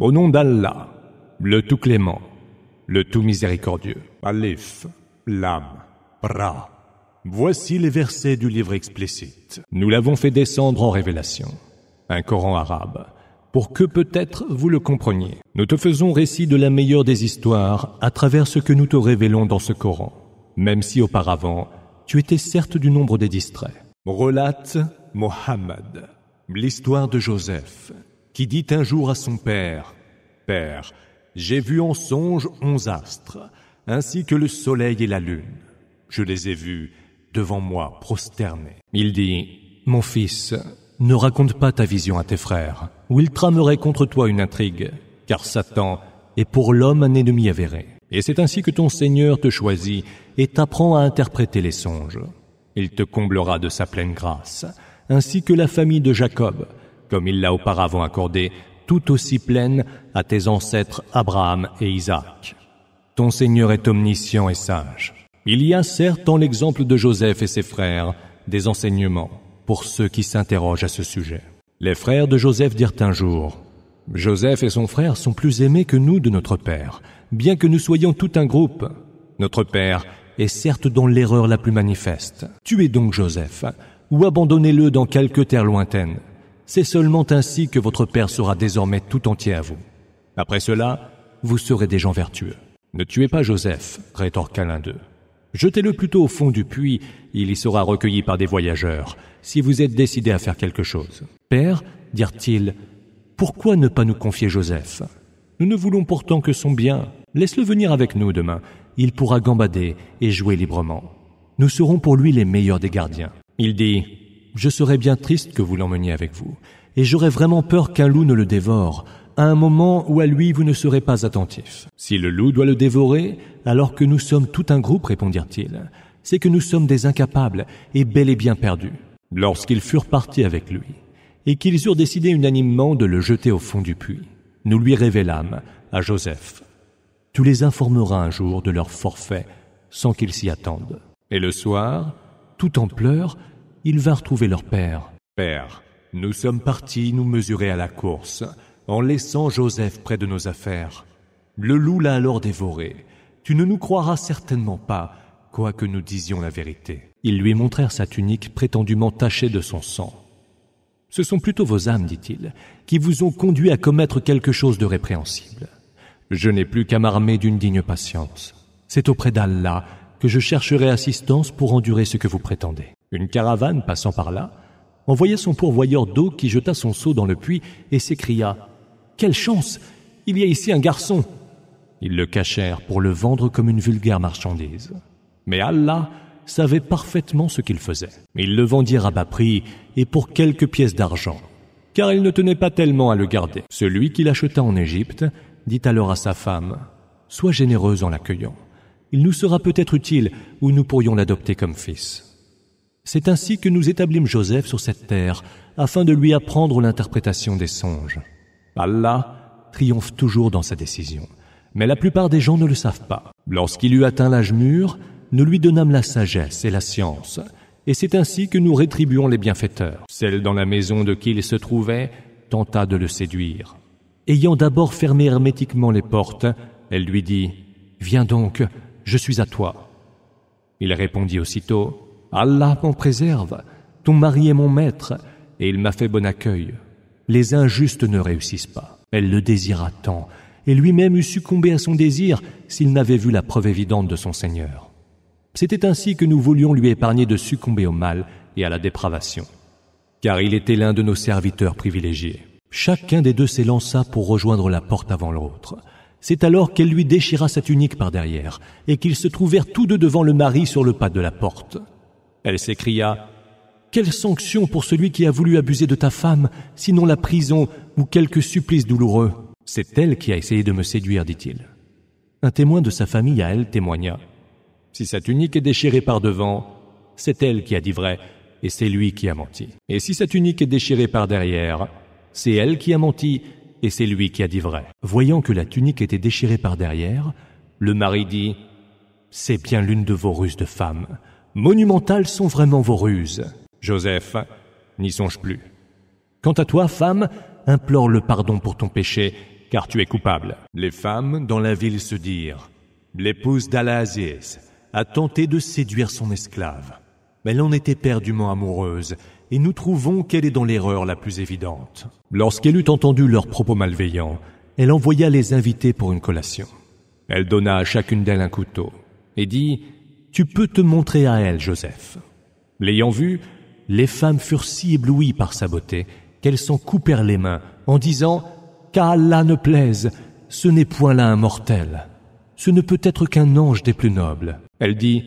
Au nom d'Allah, le tout clément, le tout miséricordieux. Alif, Lam, Ra. Voici les versets du livre explicite. Nous l'avons fait descendre en révélation, un Coran arabe, pour que peut-être vous le compreniez. Nous te faisons récit de la meilleure des histoires à travers ce que nous te révélons dans ce Coran, même si auparavant tu étais certes du nombre des distraits. Relate Mohammed l'histoire de Joseph, qui dit un jour à son père, Père, j'ai vu en songe onze astres, ainsi que le soleil et la lune. Je les ai vus devant moi prosternés. Il dit, Mon fils, ne raconte pas ta vision à tes frères, ou ils trameraient contre toi une intrigue, car Satan est pour l'homme un ennemi avéré. Et c'est ainsi que ton Seigneur te choisit et t'apprend à interpréter les songes. Il te comblera de sa pleine grâce, ainsi que la famille de Jacob, comme il l'a auparavant accordé, tout aussi pleine à tes ancêtres Abraham et Isaac. Ton Seigneur est omniscient et sage. Il y a certes dans l'exemple de Joseph et ses frères des enseignements pour ceux qui s'interrogent à ce sujet. Les frères de Joseph dirent un jour, Joseph et son frère sont plus aimés que nous de notre Père, bien que nous soyons tout un groupe. Notre Père est certes dans l'erreur la plus manifeste. Tuez donc Joseph, ou abandonnez-le dans quelque terre lointaine. C'est seulement ainsi que votre Père sera désormais tout entier à vous. Après cela, vous serez des gens vertueux. Ne tuez pas Joseph, rétorqua l'un d'eux. Jetez-le plutôt au fond du puits, il y sera recueilli par des voyageurs, si vous êtes décidé à faire quelque chose. Père, dirent-ils, pourquoi ne pas nous confier Joseph? Nous ne voulons pourtant que son bien. Laisse-le venir avec nous demain. Il pourra gambader et jouer librement. Nous serons pour lui les meilleurs des gardiens. Il dit, Je serais bien triste que vous l'emmeniez avec vous, et j'aurais vraiment peur qu'un loup ne le dévore, à un moment où à lui vous ne serez pas attentif. Si le loup doit le dévorer, alors que nous sommes tout un groupe, répondirent-ils, c'est que nous sommes des incapables et bel et bien perdus. Lorsqu'ils furent partis avec lui, et qu'ils eurent décidé unanimement de le jeter au fond du puits, nous lui révélâmes à Joseph. Tu les informeras un jour de leur forfait sans qu'ils s'y attendent. Et le soir, tout en pleurs, ils vinrent trouver leur père. Père, nous sommes partis nous mesurer à la course, en laissant Joseph près de nos affaires. Le loup l'a alors dévoré. Tu ne nous croiras certainement pas, quoique nous disions la vérité. Ils lui montrèrent sa tunique prétendument tachée de son sang. Ce sont plutôt vos âmes, dit-il, qui vous ont conduit à commettre quelque chose de répréhensible. Je n'ai plus qu'à m'armer d'une digne patience. C'est auprès d'Allah que je chercherai assistance pour endurer ce que vous prétendez. Une caravane passant par là envoya son pourvoyeur d'eau qui jeta son seau dans le puits et s'écria Quelle chance Il y a ici un garçon Ils le cachèrent pour le vendre comme une vulgaire marchandise. Mais Allah savait parfaitement ce qu'il faisait. Ils le vendirent à bas prix et pour quelques pièces d'argent, car il ne tenait pas tellement à le garder. Celui qui l'acheta en Égypte dit alors à sa femme Sois généreuse en l'accueillant il nous sera peut-être utile ou nous pourrions l'adopter comme fils. C'est ainsi que nous établîmes Joseph sur cette terre afin de lui apprendre l'interprétation des songes. Allah triomphe toujours dans sa décision, mais la plupart des gens ne le savent pas. Lorsqu'il eut atteint l'âge mûr, nous lui donnâmes la sagesse et la science, et c'est ainsi que nous rétribuons les bienfaiteurs. Celle dans la maison de qui il se trouvait tenta de le séduire. Ayant d'abord fermé hermétiquement les portes, elle lui dit Viens donc, je suis à toi. Il répondit aussitôt, Allah m'en préserve, ton mari est mon maître, et il m'a fait bon accueil. Les injustes ne réussissent pas. Elle le désira tant, et lui-même eût succombé à son désir s'il n'avait vu la preuve évidente de son Seigneur. C'était ainsi que nous voulions lui épargner de succomber au mal et à la dépravation, car il était l'un de nos serviteurs privilégiés. Chacun des deux s'élança pour rejoindre la porte avant l'autre. C'est alors qu'elle lui déchira sa tunique par derrière, et qu'ils se trouvèrent tous deux devant le mari sur le pas de la porte. Elle s'écria Quelle sanction pour celui qui a voulu abuser de ta femme, sinon la prison ou quelque supplice douloureux? C'est elle qui a essayé de me séduire, dit-il. Un témoin de sa famille à elle témoigna Si sa tunique est déchirée par devant, c'est elle qui a dit vrai, et c'est lui qui a menti. Et si sa tunique est déchirée par derrière, c'est elle qui a menti, et c'est lui qui a dit vrai. Voyant que la tunique était déchirée par derrière, le mari dit C'est bien l'une de vos ruses de femme. Monumentales sont vraiment vos ruses. Joseph n'y songe plus. Quant à toi, femme, implore le pardon pour ton péché car tu es coupable. Les femmes dans la ville se dirent, l'épouse d'Al-Aziz a tenté de séduire son esclave. Mais elle en était perdument amoureuse, et nous trouvons qu'elle est dans l'erreur la plus évidente. Lorsqu'elle eut entendu leurs propos malveillants, elle envoya les inviter pour une collation. Elle donna à chacune d'elles un couteau, et dit, Tu peux te montrer à elle, Joseph. L'ayant vu, les femmes furent si éblouies par sa beauté qu'elles s'en coupèrent les mains en disant Qu'Allah ne plaise, ce n'est point là un mortel. Ce ne peut être qu'un ange des plus nobles. Elle dit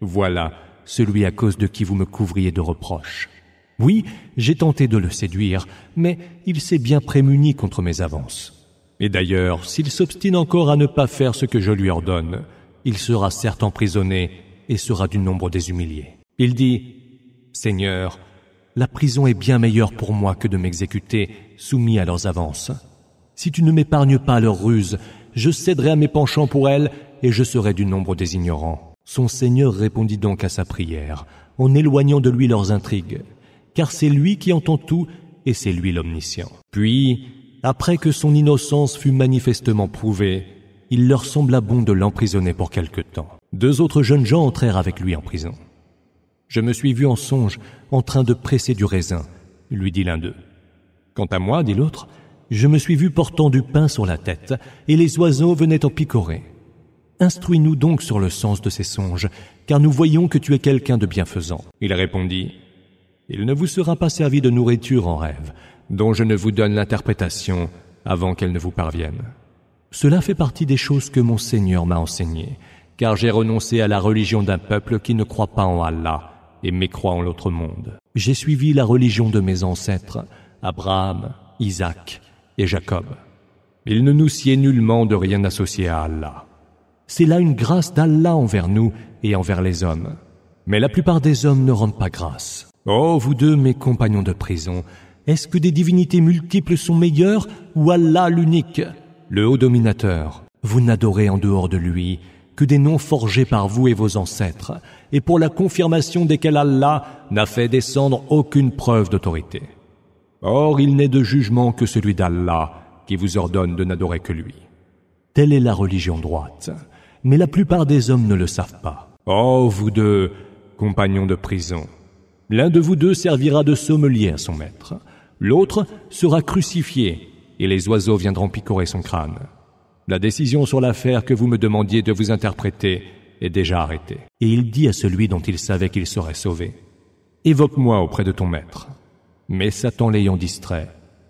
Voilà celui à cause de qui vous me couvriez de reproches. Oui, j'ai tenté de le séduire, mais il s'est bien prémuni contre mes avances. Et d'ailleurs, s'il s'obstine encore à ne pas faire ce que je lui ordonne, il sera certes emprisonné et sera du nombre des humiliés. Il dit Seigneur, la prison est bien meilleure pour moi que de m'exécuter soumis à leurs avances. Si tu ne m'épargnes pas leurs ruses, je céderai à mes penchants pour elles et je serai du nombre des ignorants. Son Seigneur répondit donc à sa prière, en éloignant de lui leurs intrigues, car c'est lui qui entend tout et c'est lui l'omniscient. Puis, après que son innocence fut manifestement prouvée, il leur sembla bon de l'emprisonner pour quelque temps. Deux autres jeunes gens entrèrent avec lui en prison. Je me suis vu en songe en train de presser du raisin, lui dit l'un d'eux. Quant à moi, dit l'autre, je me suis vu portant du pain sur la tête, et les oiseaux venaient en picorer. Instruis-nous donc sur le sens de ces songes, car nous voyons que tu es quelqu'un de bienfaisant. Il répondit, Il ne vous sera pas servi de nourriture en rêve, dont je ne vous donne l'interprétation avant qu'elle ne vous parvienne. Cela fait partie des choses que mon Seigneur m'a enseignées, car j'ai renoncé à la religion d'un peuple qui ne croit pas en Allah, et mécroit en l'autre monde. J'ai suivi la religion de mes ancêtres, Abraham, Isaac et Jacob. Il ne nous sied nullement de rien associer à Allah. C'est là une grâce d'Allah envers nous et envers les hommes. Mais la plupart des hommes ne rendent pas grâce. Oh, vous deux, mes compagnons de prison, est-ce que des divinités multiples sont meilleures ou Allah l'unique, le haut dominateur Vous n'adorez en dehors de lui que des noms forgés par vous et vos ancêtres, et pour la confirmation desquels Allah n'a fait descendre aucune preuve d'autorité. Or, il n'est de jugement que celui d'Allah qui vous ordonne de n'adorer que lui. Telle est la religion droite, mais la plupart des hommes ne le savent pas. Oh, vous deux, compagnons de prison, l'un de vous deux servira de sommelier à son maître, l'autre sera crucifié, et les oiseaux viendront picorer son crâne. La décision sur l'affaire que vous me demandiez de vous interpréter est déjà arrêtée. Et il dit à celui dont il savait qu'il serait sauvé, Évoque-moi auprès de ton maître. Mais Satan l'ayant distrait,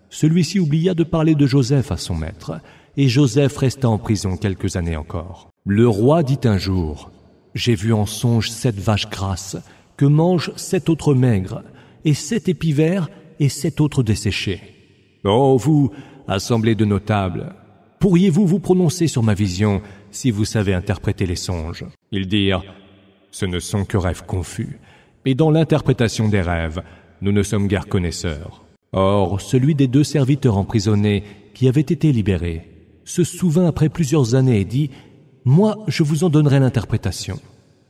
celui-ci oublia de parler de Joseph à son maître, et Joseph resta en prison quelques années encore. Le roi dit un jour, J'ai vu en songe sept vaches grasses que mangent sept autres maigres, et sept épis et sept autres desséchés. Oh, vous, assemblée de notables, pourriez-vous vous prononcer sur ma vision si vous savez interpréter les songes? Ils dirent, ce ne sont que rêves confus, et dans l'interprétation des rêves, nous ne sommes guère connaisseurs. Or, celui des deux serviteurs emprisonnés qui avait été libéré se souvint après plusieurs années et dit, Moi, je vous en donnerai l'interprétation.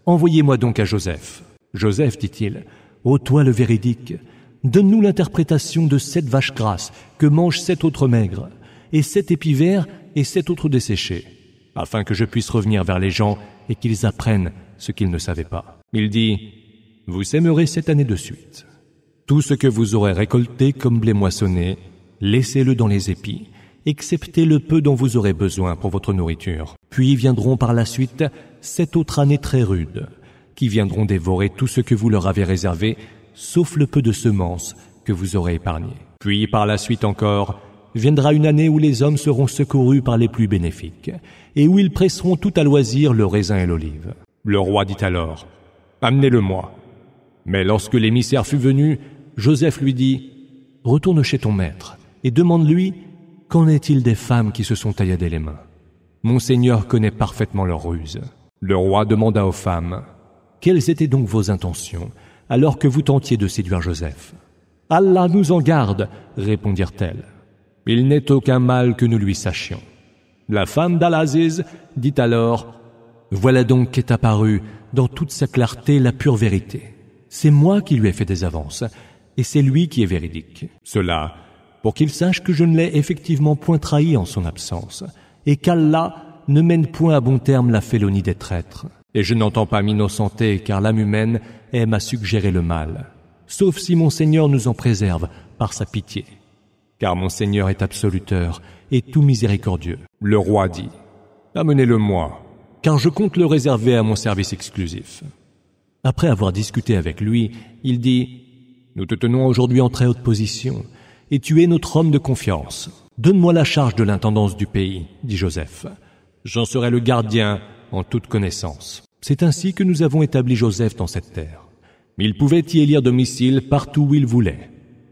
Envoyez-moi donc à Joseph. Joseph, dit-il, ô toi le véridique, donne-nous l'interprétation de sept vaches grasses que mangent sept autres maigres, et sept épis verts et sept autres desséchés, afin que je puisse revenir vers les gens et qu'ils apprennent ce qu'ils ne savaient pas. Il dit, Vous sèmerez cette année de suite. Tout ce que vous aurez récolté comme blé moissonné, laissez-le dans les épis, excepté le peu dont vous aurez besoin pour votre nourriture. Puis viendront par la suite sept autres années très rudes, qui viendront dévorer tout ce que vous leur avez réservé, sauf le peu de semences que vous aurez épargné. Puis par la suite encore, viendra une année où les hommes seront secourus par les plus bénéfiques, et où ils presseront tout à loisir le raisin et l'olive. Le roi dit alors, Amenez-le-moi. Mais lorsque l'émissaire fut venu, Joseph lui dit, Retourne chez ton maître, et demande-lui, Qu'en est-il des femmes qui se sont tailladées les mains? Mon Seigneur connaît parfaitement leurs ruses. Le roi demanda aux femmes, Quelles étaient donc vos intentions alors que vous tentiez de séduire Joseph Allah nous en garde, répondirent-elles. Il n'est aucun mal que nous lui sachions. La femme d'Al-Aziz dit alors, Voilà donc qu'est apparue dans toute sa clarté la pure vérité. C'est moi qui lui ai fait des avances, et c'est lui qui est véridique. Cela pour qu'il sache que je ne l'ai effectivement point trahi en son absence, et qu'Allah ne mène point à bon terme la félonie des traîtres. Et je n'entends pas m'innocenter, car l'âme humaine aime à suggérer le mal, sauf si mon Seigneur nous en préserve par sa pitié. Car mon Seigneur est absoluteur et tout miséricordieux. Le roi dit, Amenez-le-moi, car je compte le réserver à mon service exclusif. Après avoir discuté avec lui, il dit, Nous te tenons aujourd'hui en très haute position, et tu es notre homme de confiance. Donne-moi la charge de l'intendance du pays, dit Joseph. J'en serai le gardien en toute connaissance. C'est ainsi que nous avons établi Joseph dans cette terre. Il pouvait y élire domicile partout où il voulait.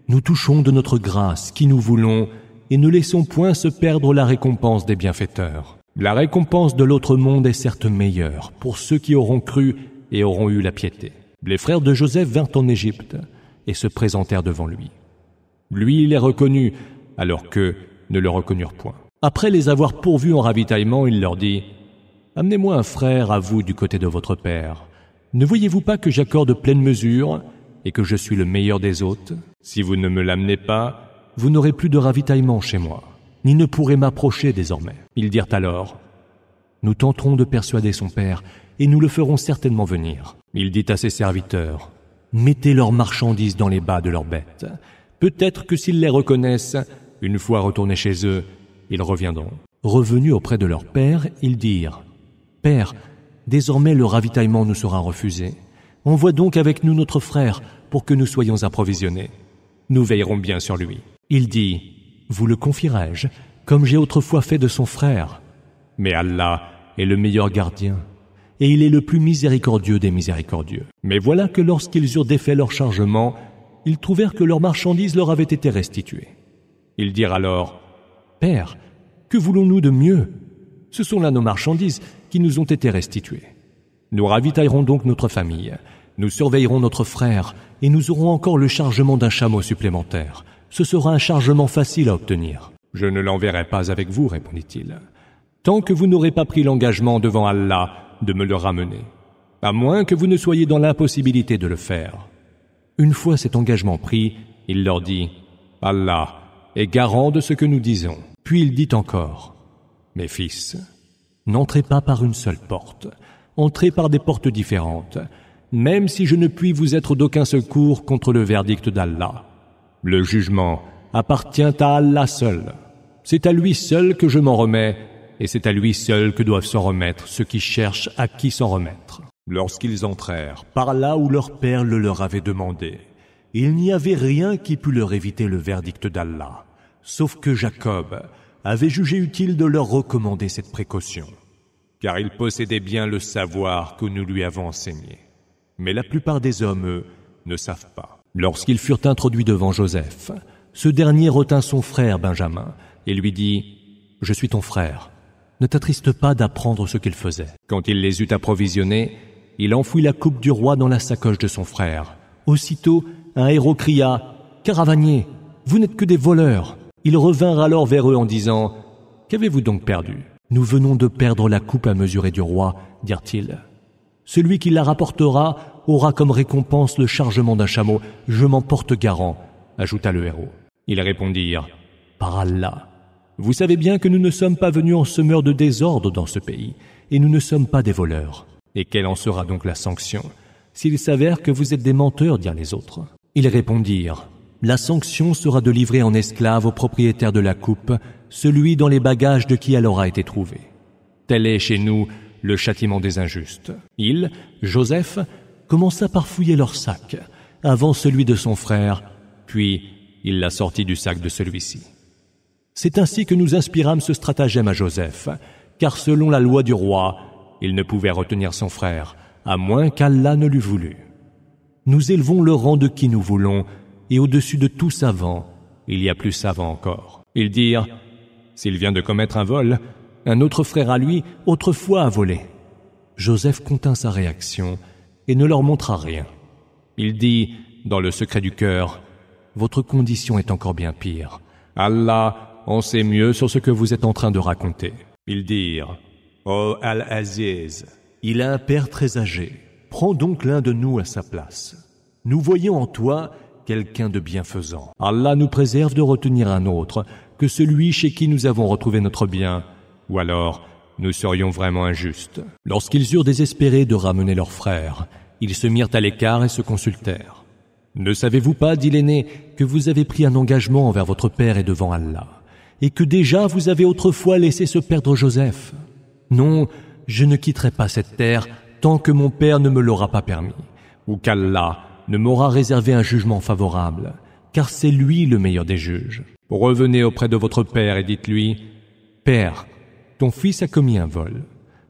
Nous touchons de notre grâce qui nous voulons et ne laissons point se perdre la récompense des bienfaiteurs. La récompense de l'autre monde est certes meilleure pour ceux qui auront cru et auront eu la piété. Les frères de Joseph vinrent en Égypte et se présentèrent devant lui. Lui, les reconnut, alors qu'eux ne le reconnurent point. Après les avoir pourvus en ravitaillement, il leur dit Amenez-moi un frère à vous du côté de votre père. Ne voyez-vous pas que j'accorde pleine mesure et que je suis le meilleur des hôtes? Si vous ne me l'amenez pas, vous n'aurez plus de ravitaillement chez moi, ni ne pourrez m'approcher désormais. Ils dirent alors Nous tenterons de persuader son père, et nous le ferons certainement venir. Il dit à ses serviteurs Mettez leurs marchandises dans les bas de leurs bêtes. Peut-être que s'ils les reconnaissent, une fois retournés chez eux, ils reviendront. Revenus auprès de leur père, ils dirent Père, désormais le ravitaillement nous sera refusé. Envoie donc avec nous notre frère pour que nous soyons approvisionnés. Nous veillerons bien sur lui. Il dit Vous le confierai-je, comme j'ai autrefois fait de son frère. Mais Allah est le meilleur gardien, et il est le plus miséricordieux des miséricordieux. Mais voilà que lorsqu'ils eurent défait leur chargement, ils trouvèrent que leurs marchandises leur avaient été restituées. Ils dirent alors Père, que voulons-nous de mieux? Ce sont là nos marchandises qui nous ont été restituées. Nous ravitaillerons donc notre famille, nous surveillerons notre frère, et nous aurons encore le chargement d'un chameau supplémentaire. Ce sera un chargement facile à obtenir. Je ne l'enverrai pas avec vous, répondit-il, tant que vous n'aurez pas pris l'engagement devant Allah de me le ramener, à moins que vous ne soyez dans l'impossibilité de le faire. Une fois cet engagement pris, il leur dit, Allah est garant de ce que nous disons. Puis il dit encore, Mes fils, n'entrez pas par une seule porte, entrez par des portes différentes, même si je ne puis vous être d'aucun secours contre le verdict d'Allah. Le jugement appartient à Allah seul. C'est à lui seul que je m'en remets, et c'est à lui seul que doivent s'en remettre ceux qui cherchent à qui s'en remettre. Lorsqu'ils entrèrent par là où leur père le leur avait demandé, il n'y avait rien qui pût leur éviter le verdict d'Allah, sauf que Jacob avait jugé utile de leur recommander cette précaution, car il possédait bien le savoir que nous lui avons enseigné. Mais la plupart des hommes, eux, ne savent pas. Lorsqu'ils furent introduits devant Joseph, ce dernier retint son frère Benjamin et lui dit Je suis ton frère. Ne t'attriste pas d'apprendre ce qu'il faisait. Quand il les eut approvisionnés, il enfouit la coupe du roi dans la sacoche de son frère. Aussitôt, un héros cria Caravanier, vous n'êtes que des voleurs. Ils revinrent alors vers eux en disant Qu'avez-vous donc perdu Nous venons de perdre la coupe à mesurer du roi, dirent-ils. Celui qui la rapportera aura comme récompense le chargement d'un chameau. Je m'en porte garant, ajouta le héros. Ils répondirent Par Allah, vous savez bien que nous ne sommes pas venus en semeur de désordre dans ce pays, et nous ne sommes pas des voleurs. Et quelle en sera donc la sanction s'il s'avère que vous êtes des menteurs, dirent les autres Ils répondirent La sanction sera de livrer en esclave au propriétaire de la coupe celui dans les bagages de qui elle aura été trouvée. Tel est chez nous le châtiment des injustes. Il, Joseph, commença par fouiller leur sac, avant celui de son frère, puis il la sortit du sac de celui-ci. C'est ainsi que nous inspirâmes ce stratagème à Joseph, car selon la loi du roi, il ne pouvait retenir son frère, à moins qu'Allah ne l'eût voulu. Nous élevons le rang de qui nous voulons, et au-dessus de tout savant, il y a plus savant encore. Ils dirent, s'il vient de commettre un vol, un autre frère à lui autrefois a volé. Joseph contint sa réaction et ne leur montra rien. Il dit, dans le secret du cœur, Votre condition est encore bien pire. Allah en sait mieux sur ce que vous êtes en train de raconter. Ils dirent, Ô Al-Aziz, il a un père très âgé. Prends donc l'un de nous à sa place. Nous voyons en toi quelqu'un de bienfaisant. Allah nous préserve de retenir un autre que celui chez qui nous avons retrouvé notre bien, ou alors nous serions vraiment injustes. Lorsqu'ils eurent désespéré de ramener leur frère, ils se mirent à l'écart et se consultèrent. Ne savez-vous pas, dit l'aîné, que vous avez pris un engagement envers votre père et devant Allah, et que déjà vous avez autrefois laissé se perdre Joseph? Non, je ne quitterai pas cette terre tant que mon père ne me l'aura pas permis, ou qu'Allah ne m'aura réservé un jugement favorable, car c'est lui le meilleur des juges. Revenez auprès de votre père et dites-lui, Père, ton fils a commis un vol.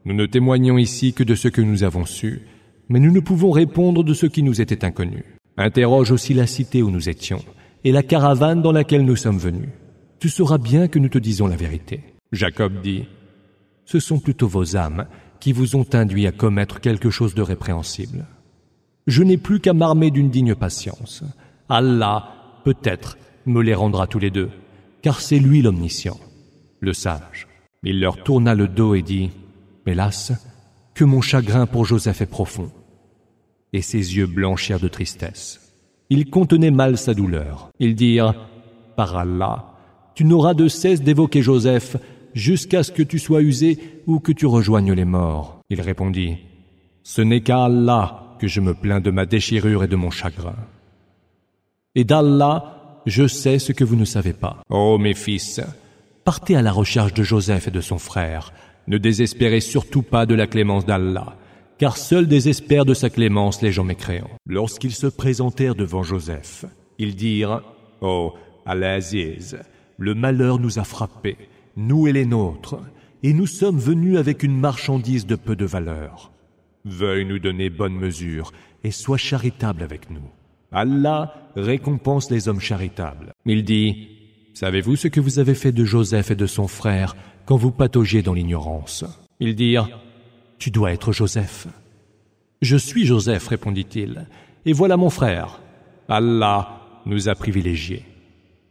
Nous ne témoignons ici que de ce que nous avons su, mais nous ne pouvons répondre de ce qui nous était inconnu. Interroge aussi la cité où nous étions et la caravane dans laquelle nous sommes venus. Tu sauras bien que nous te disons la vérité. Jacob dit, Ce sont plutôt vos âmes qui vous ont induit à commettre quelque chose de répréhensible. Je n'ai plus qu'à m'armer d'une digne patience. Allah, peut-être, me les rendra tous les deux, car c'est lui l'omniscient, le sage. Il leur tourna le dos et dit, Hélas, que mon chagrin pour Joseph est profond. Et ses yeux blanchirent de tristesse. Il contenait mal sa douleur. Ils dirent, Par Allah, tu n'auras de cesse d'évoquer Joseph jusqu'à ce que tu sois usé ou que tu rejoignes les morts. Il répondit, Ce n'est qu'à Allah que je me plains de ma déchirure et de mon chagrin. Et d'Allah, je sais ce que vous ne savez pas. Ô mes fils, partez à la recherche de Joseph et de son frère. Ne désespérez surtout pas de la clémence d'Allah, car seul désespèrent de sa clémence les gens mécréants. Lorsqu'ils se présentèrent devant Joseph, ils dirent Oh, Al-Aziz, le malheur nous a frappés, nous et les nôtres, et nous sommes venus avec une marchandise de peu de valeur. Veuille nous donner bonne mesure et sois charitable avec nous. Allah récompense les hommes charitables. Il dit, Savez-vous ce que vous avez fait de Joseph et de son frère quand vous pataugiez dans l'ignorance? Ils dirent, Tu dois être Joseph. Je suis Joseph, répondit-il, et voilà mon frère. Allah nous a privilégiés.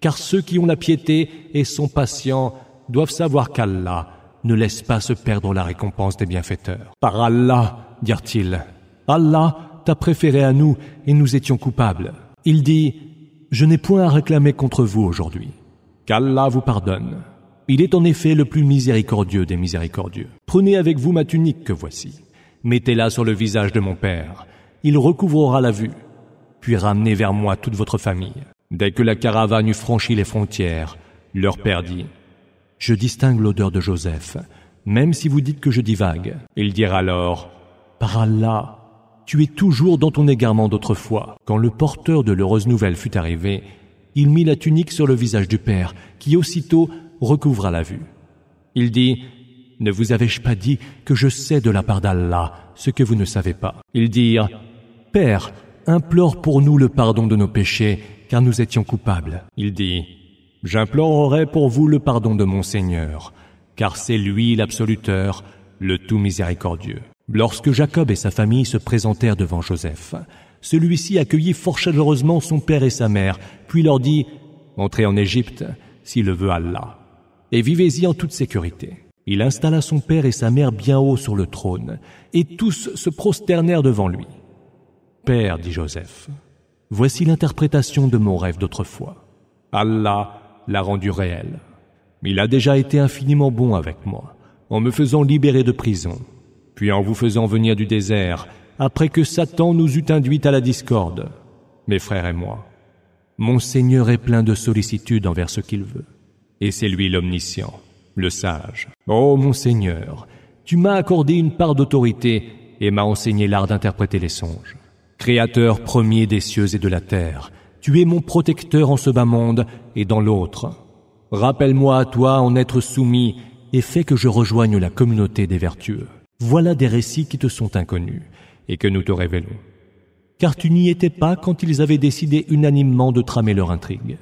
Car ceux qui ont la piété et sont patients doivent savoir qu'Allah ne laisse pas se perdre la récompense des bienfaiteurs. Par Allah, dirent-ils, Allah t'a préféré à nous et nous étions coupables. Il dit, Je n'ai point à réclamer contre vous aujourd'hui. Qu'Allah vous pardonne. Il est en effet le plus miséricordieux des miséricordieux. Prenez avec vous ma tunique que voici. Mettez-la sur le visage de mon père. Il recouvrera la vue. Puis ramenez vers moi toute votre famille. Dès que la caravane eut franchi les frontières, leur père dit, Je distingue l'odeur de Joseph, même si vous dites que je divague. Il dira alors, Par Allah, tu es toujours dans ton égarement d'autrefois. Quand le porteur de l'heureuse nouvelle fut arrivé, il mit la tunique sur le visage du père, qui aussitôt recouvra la vue. Il dit, Ne vous avais-je pas dit que je sais de la part d'Allah ce que vous ne savez pas? Ils dirent, Père, implore pour nous le pardon de nos péchés, car nous étions coupables. Il dit, J'implorerai pour vous le pardon de mon Seigneur, car c'est lui l'absoluteur, le tout miséricordieux. Lorsque Jacob et sa famille se présentèrent devant Joseph, celui-ci accueillit fort chaleureusement son père et sa mère, puis leur dit Entrez en Égypte, si le veut Allah, et vivez-y en toute sécurité. Il installa son père et sa mère bien haut sur le trône, et tous se prosternèrent devant lui. Père, dit Joseph, voici l'interprétation de mon rêve d'autrefois. Allah l'a rendu réel. Il a déjà été infiniment bon avec moi, en me faisant libérer de prison, puis en vous faisant venir du désert, après que Satan nous eût induits à la discorde, mes frères et moi. Mon Seigneur est plein de sollicitude envers ce qu'il veut, et c'est lui l'omniscient, le sage. Ô mon Seigneur, tu m'as accordé une part d'autorité et m'as enseigné l'art d'interpréter les songes. Créateur premier des cieux et de la terre, tu es mon protecteur en ce bas monde et dans l'autre. Rappelle-moi à toi en être soumis et fais que je rejoigne la communauté des vertueux. Voilà des récits qui te sont inconnus et que nous te révélons. Car tu n'y étais pas quand ils avaient décidé unanimement de tramer leur intrigue.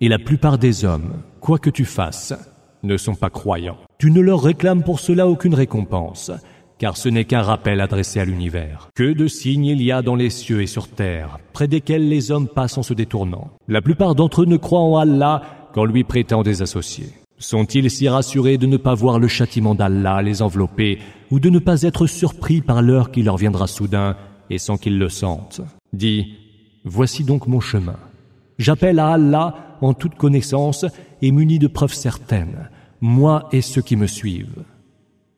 Et la plupart des hommes, quoi que tu fasses, ne sont pas croyants. Tu ne leur réclames pour cela aucune récompense, car ce n'est qu'un rappel adressé à l'univers. Que de signes il y a dans les cieux et sur terre, près desquels les hommes passent en se détournant. La plupart d'entre eux ne croient en Allah qu'en lui prêtant des associés. Sont-ils si rassurés de ne pas voir le châtiment d'Allah les envelopper ou de ne pas être surpris par l'heure qui leur viendra soudain et sans qu'ils le sentent Dis, voici donc mon chemin. J'appelle à Allah en toute connaissance et muni de preuves certaines, moi et ceux qui me suivent.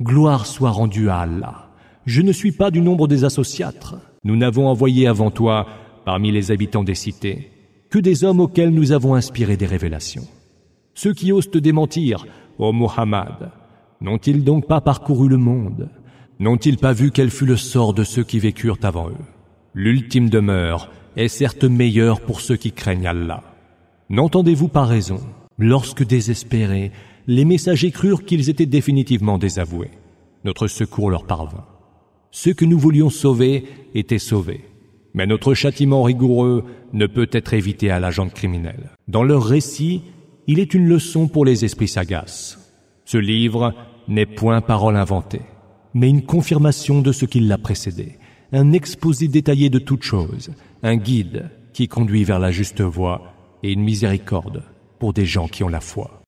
Gloire soit rendue à Allah. Je ne suis pas du nombre des associatres. Nous n'avons envoyé avant toi, parmi les habitants des cités, que des hommes auxquels nous avons inspiré des révélations. Ceux qui osent te démentir, ô Muhammad, n'ont-ils donc pas parcouru le monde? N'ont-ils pas vu quel fut le sort de ceux qui vécurent avant eux? L'ultime demeure est certes meilleure pour ceux qui craignent Allah. N'entendez-vous pas raison? Lorsque désespérés, les messagers crurent qu'ils étaient définitivement désavoués. Notre secours leur parvint. Ceux que nous voulions sauver étaient sauvés. Mais notre châtiment rigoureux ne peut être évité à la gente criminelle. Dans leur récit, il est une leçon pour les esprits sagaces. Ce livre n'est point parole inventée, mais une confirmation de ce qui l'a précédé, un exposé détaillé de toutes choses, un guide qui conduit vers la juste voie et une miséricorde pour des gens qui ont la foi.